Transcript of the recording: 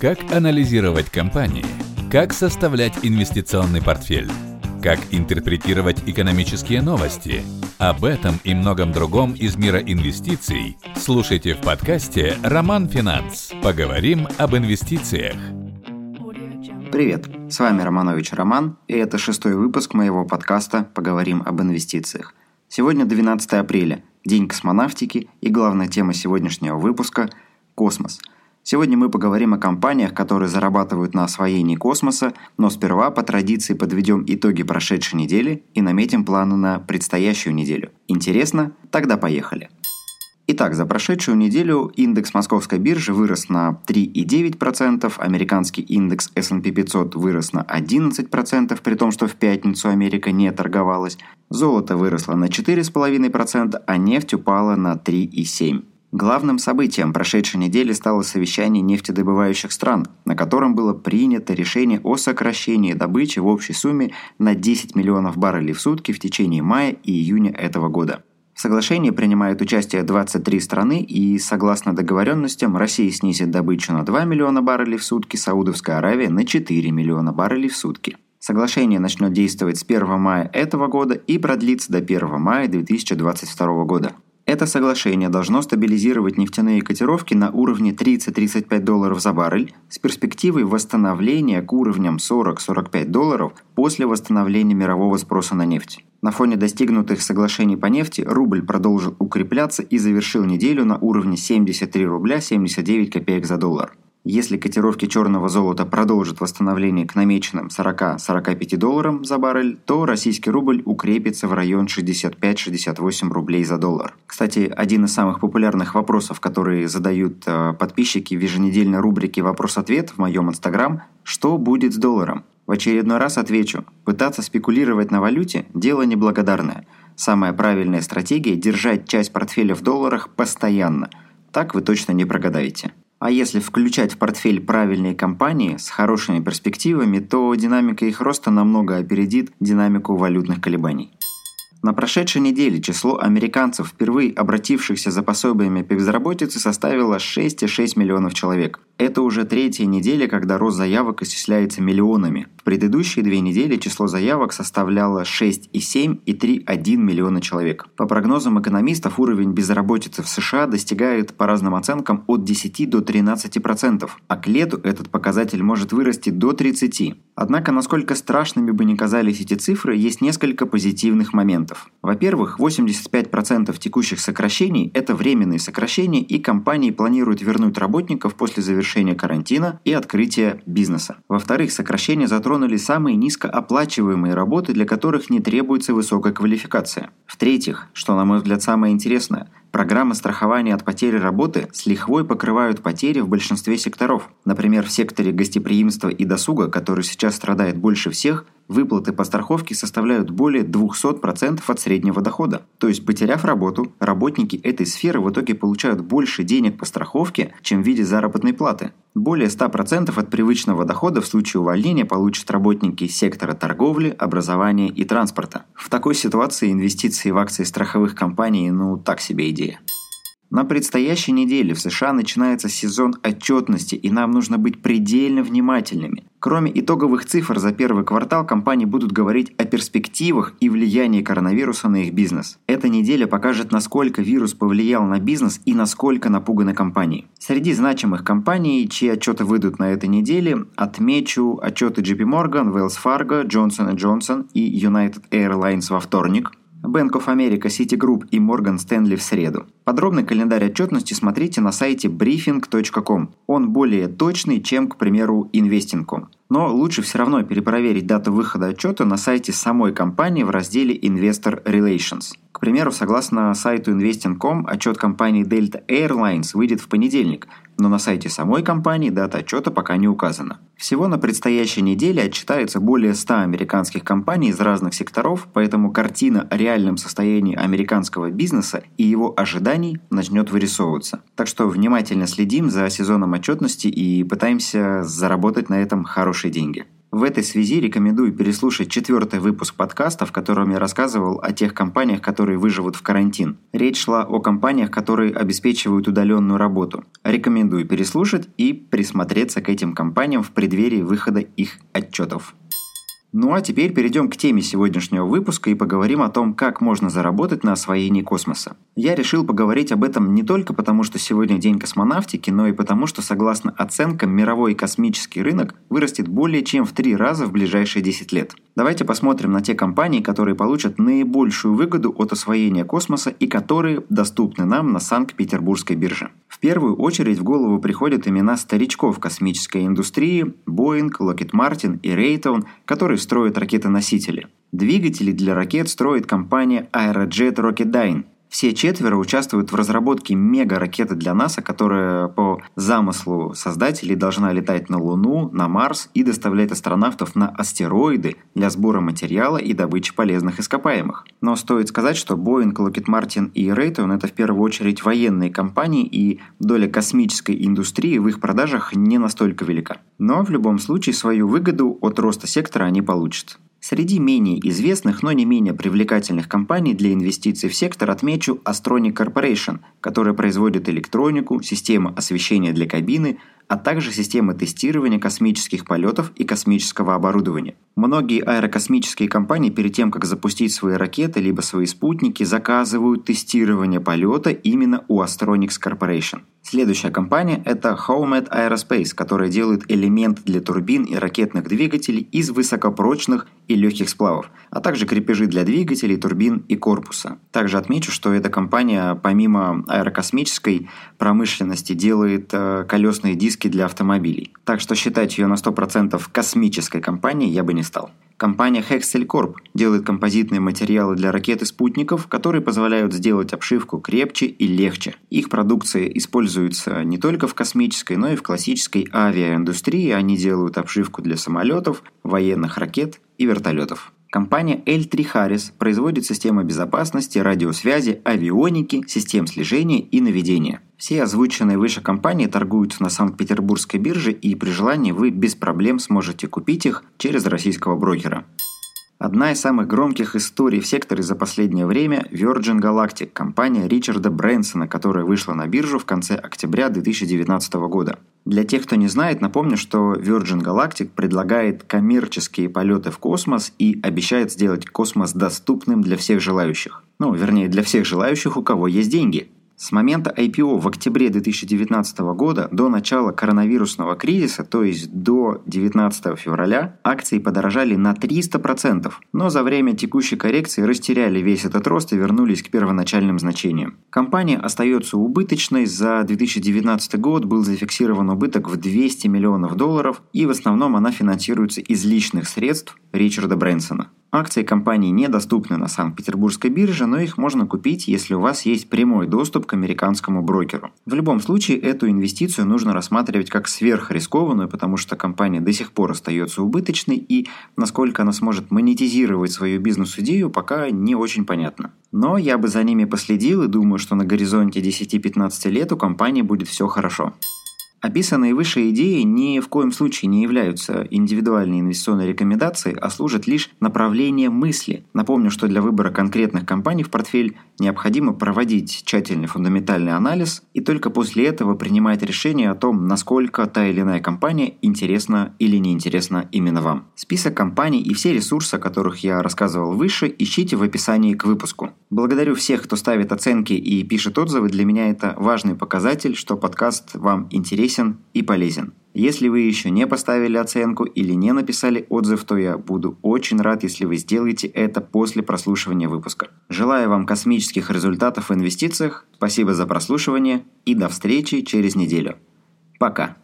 Как анализировать компании? Как составлять инвестиционный портфель? Как интерпретировать экономические новости? Об этом и многом другом из мира инвестиций слушайте в подкасте «Роман Финанс». Поговорим об инвестициях. Привет, с вами Романович Роман, и это шестой выпуск моего подкаста «Поговорим об инвестициях». Сегодня 12 апреля, День космонавтики, и главная тема сегодняшнего выпуска – космос – Сегодня мы поговорим о компаниях, которые зарабатывают на освоении космоса, но сперва по традиции подведем итоги прошедшей недели и наметим планы на предстоящую неделю. Интересно? Тогда поехали. Итак, за прошедшую неделю индекс московской биржи вырос на 3,9%, американский индекс S&P 500 вырос на 11%, при том, что в пятницу Америка не торговалась, золото выросло на 4,5%, а нефть упала на 3,7%. Главным событием прошедшей недели стало совещание нефтедобывающих стран, на котором было принято решение о сокращении добычи в общей сумме на 10 миллионов баррелей в сутки в течение мая и июня этого года. В соглашении принимают участие 23 страны и, согласно договоренностям, Россия снизит добычу на 2 миллиона баррелей в сутки, Саудовская Аравия на 4 миллиона баррелей в сутки. Соглашение начнет действовать с 1 мая этого года и продлится до 1 мая 2022 года. Это соглашение должно стабилизировать нефтяные котировки на уровне 30-35 долларов за баррель с перспективой восстановления к уровням 40-45 долларов после восстановления мирового спроса на нефть. На фоне достигнутых соглашений по нефти рубль продолжил укрепляться и завершил неделю на уровне 73 рубля 79 копеек за доллар. Если котировки черного золота продолжат восстановление к намеченным 40-45 долларам за баррель, то российский рубль укрепится в район 65-68 рублей за доллар. Кстати, один из самых популярных вопросов, которые задают э, подписчики в еженедельной рубрике «Вопрос-ответ» в моем инстаграм – «Что будет с долларом?» В очередной раз отвечу – пытаться спекулировать на валюте – дело неблагодарное. Самая правильная стратегия – держать часть портфеля в долларах постоянно. Так вы точно не прогадаете. А если включать в портфель правильные компании с хорошими перспективами, то динамика их роста намного опередит динамику валютных колебаний. На прошедшей неделе число американцев, впервые обратившихся за пособиями по безработице, составило 6,6 миллионов человек. Это уже третья неделя, когда рост заявок исчисляется миллионами. В предыдущие две недели число заявок составляло 6,7 и 3,1 миллиона человек. По прогнозам экономистов, уровень безработицы в США достигает, по разным оценкам, от 10 до 13%, а к лету этот показатель может вырасти до 30%. Однако, насколько страшными бы ни казались эти цифры, есть несколько позитивных моментов. Во-первых, 85% текущих сокращений – это временные сокращения, и компании планируют вернуть работников после завершения карантина и открытия бизнеса. Во-вторых, сокращения затронули самые низкооплачиваемые работы, для которых не требуется высокая квалификация. В-третьих, что на мой взгляд самое интересное – Программы страхования от потери работы с лихвой покрывают потери в большинстве секторов. Например, в секторе гостеприимства и досуга, который сейчас страдает больше всех, выплаты по страховке составляют более 200% от среднего дохода. То есть, потеряв работу, работники этой сферы в итоге получают больше денег по страховке, чем в виде заработной платы. Более 100% от привычного дохода в случае увольнения получат работники сектора торговли, образования и транспорта. В такой ситуации инвестиции в акции страховых компаний ну так себе идея. На предстоящей неделе в США начинается сезон отчетности, и нам нужно быть предельно внимательными. Кроме итоговых цифр за первый квартал, компании будут говорить о перспективах и влиянии коронавируса на их бизнес. Эта неделя покажет, насколько вирус повлиял на бизнес и насколько напуганы компании. Среди значимых компаний, чьи отчеты выйдут на этой неделе, отмечу отчеты JP Morgan, Wells Fargo, Johnson Johnson и United Airlines во вторник, Bank of America, Citigroup и Morgan Stanley в среду. Подробный календарь отчетности смотрите на сайте briefing.com. Он более точный, чем, к примеру, investing.com. Но лучше все равно перепроверить дату выхода отчета на сайте самой компании в разделе Investor Relations. К примеру, согласно сайту investing.com, отчет компании Delta Airlines выйдет в понедельник, но на сайте самой компании дата отчета пока не указана. Всего на предстоящей неделе отчитается более 100 американских компаний из разных секторов, поэтому картина о реальном состоянии американского бизнеса и его ожиданий начнет вырисовываться. Так что внимательно следим за сезоном отчетности и пытаемся заработать на этом хорошие деньги. В этой связи рекомендую переслушать четвертый выпуск подкаста, в котором я рассказывал о тех компаниях, которые выживут в карантин. Речь шла о компаниях, которые обеспечивают удаленную работу. Рекомендую переслушать и присмотреться к этим компаниям в преддверии выхода их отчетов. Ну а теперь перейдем к теме сегодняшнего выпуска и поговорим о том, как можно заработать на освоении космоса. Я решил поговорить об этом не только потому, что сегодня день космонавтики, но и потому, что согласно оценкам мировой космический рынок вырастет более чем в три раза в ближайшие 10 лет. Давайте посмотрим на те компании, которые получат наибольшую выгоду от освоения космоса и которые доступны нам на Санкт-Петербургской бирже. В первую очередь в голову приходят имена старичков космической индустрии Boeing, Lockheed Martin и Raytheon, которые строят ракеты-носители. Двигатели для ракет строит компания Aerojet Rocketdyne, все четверо участвуют в разработке мега-ракеты для НАСА, которая по замыслу создателей должна летать на Луну, на Марс и доставлять астронавтов на астероиды для сбора материала и добычи полезных ископаемых. Но стоит сказать, что Boeing, Lockheed Martin и Raytheon – это в первую очередь военные компании, и доля космической индустрии в их продажах не настолько велика. Но в любом случае свою выгоду от роста сектора они получат. Среди менее известных, но не менее привлекательных компаний для инвестиций в сектор отмечу Astronic Corporation, которая производит электронику, системы освещения для кабины, а также системы тестирования космических полетов и космического оборудования. Многие аэрокосмические компании перед тем, как запустить свои ракеты либо свои спутники, заказывают тестирование полета именно у Astronics Corporation. Следующая компания – это Howmet Aerospace, которая делает элементы для турбин и ракетных двигателей из высокопрочных и легких сплавов, а также крепежи для двигателей, турбин и корпуса. Также отмечу, что эта компания помимо аэрокосмической промышленности делает э, колесные диски для автомобилей. Так что считать ее на 100% космической компанией я бы не стал. Компания Hexel Corp делает композитные материалы для ракет и спутников, которые позволяют сделать обшивку крепче и легче. Их продукция используется не только в космической, но и в классической авиаиндустрии. Они делают обшивку для самолетов, военных ракет и вертолетов. Компания L3 Harris производит системы безопасности, радиосвязи, авионики, систем слежения и наведения. Все озвученные выше компании торгуются на Санкт-Петербургской бирже и при желании вы без проблем сможете купить их через российского брокера. Одна из самых громких историй в секторе за последнее время – Virgin Galactic, компания Ричарда Брэнсона, которая вышла на биржу в конце октября 2019 года. Для тех, кто не знает, напомню, что Virgin Galactic предлагает коммерческие полеты в космос и обещает сделать космос доступным для всех желающих. Ну, вернее, для всех желающих, у кого есть деньги – с момента IPO в октябре 2019 года до начала коронавирусного кризиса, то есть до 19 февраля, акции подорожали на 300%, но за время текущей коррекции растеряли весь этот рост и вернулись к первоначальным значениям. Компания остается убыточной, за 2019 год был зафиксирован убыток в 200 миллионов долларов и в основном она финансируется из личных средств Ричарда Брэнсона. Акции компании недоступны на Санкт-Петербургской бирже, но их можно купить, если у вас есть прямой доступ к американскому брокеру. В любом случае, эту инвестицию нужно рассматривать как сверхрискованную, потому что компания до сих пор остается убыточной, и насколько она сможет монетизировать свою бизнес-идею, пока не очень понятно. Но я бы за ними последил и думаю, что на горизонте 10-15 лет у компании будет все хорошо. Описанные выше идеи ни в коем случае не являются индивидуальной инвестиционной рекомендацией, а служат лишь направлением мысли. Напомню, что для выбора конкретных компаний в портфель необходимо проводить тщательный фундаментальный анализ и только после этого принимать решение о том, насколько та или иная компания интересна или неинтересна именно вам. Список компаний и все ресурсы, о которых я рассказывал выше, ищите в описании к выпуску. Благодарю всех, кто ставит оценки и пишет отзывы. Для меня это важный показатель, что подкаст вам интересен интересен и полезен. Если вы еще не поставили оценку или не написали отзыв, то я буду очень рад, если вы сделаете это после прослушивания выпуска. Желаю вам космических результатов в инвестициях, спасибо за прослушивание и до встречи через неделю. Пока!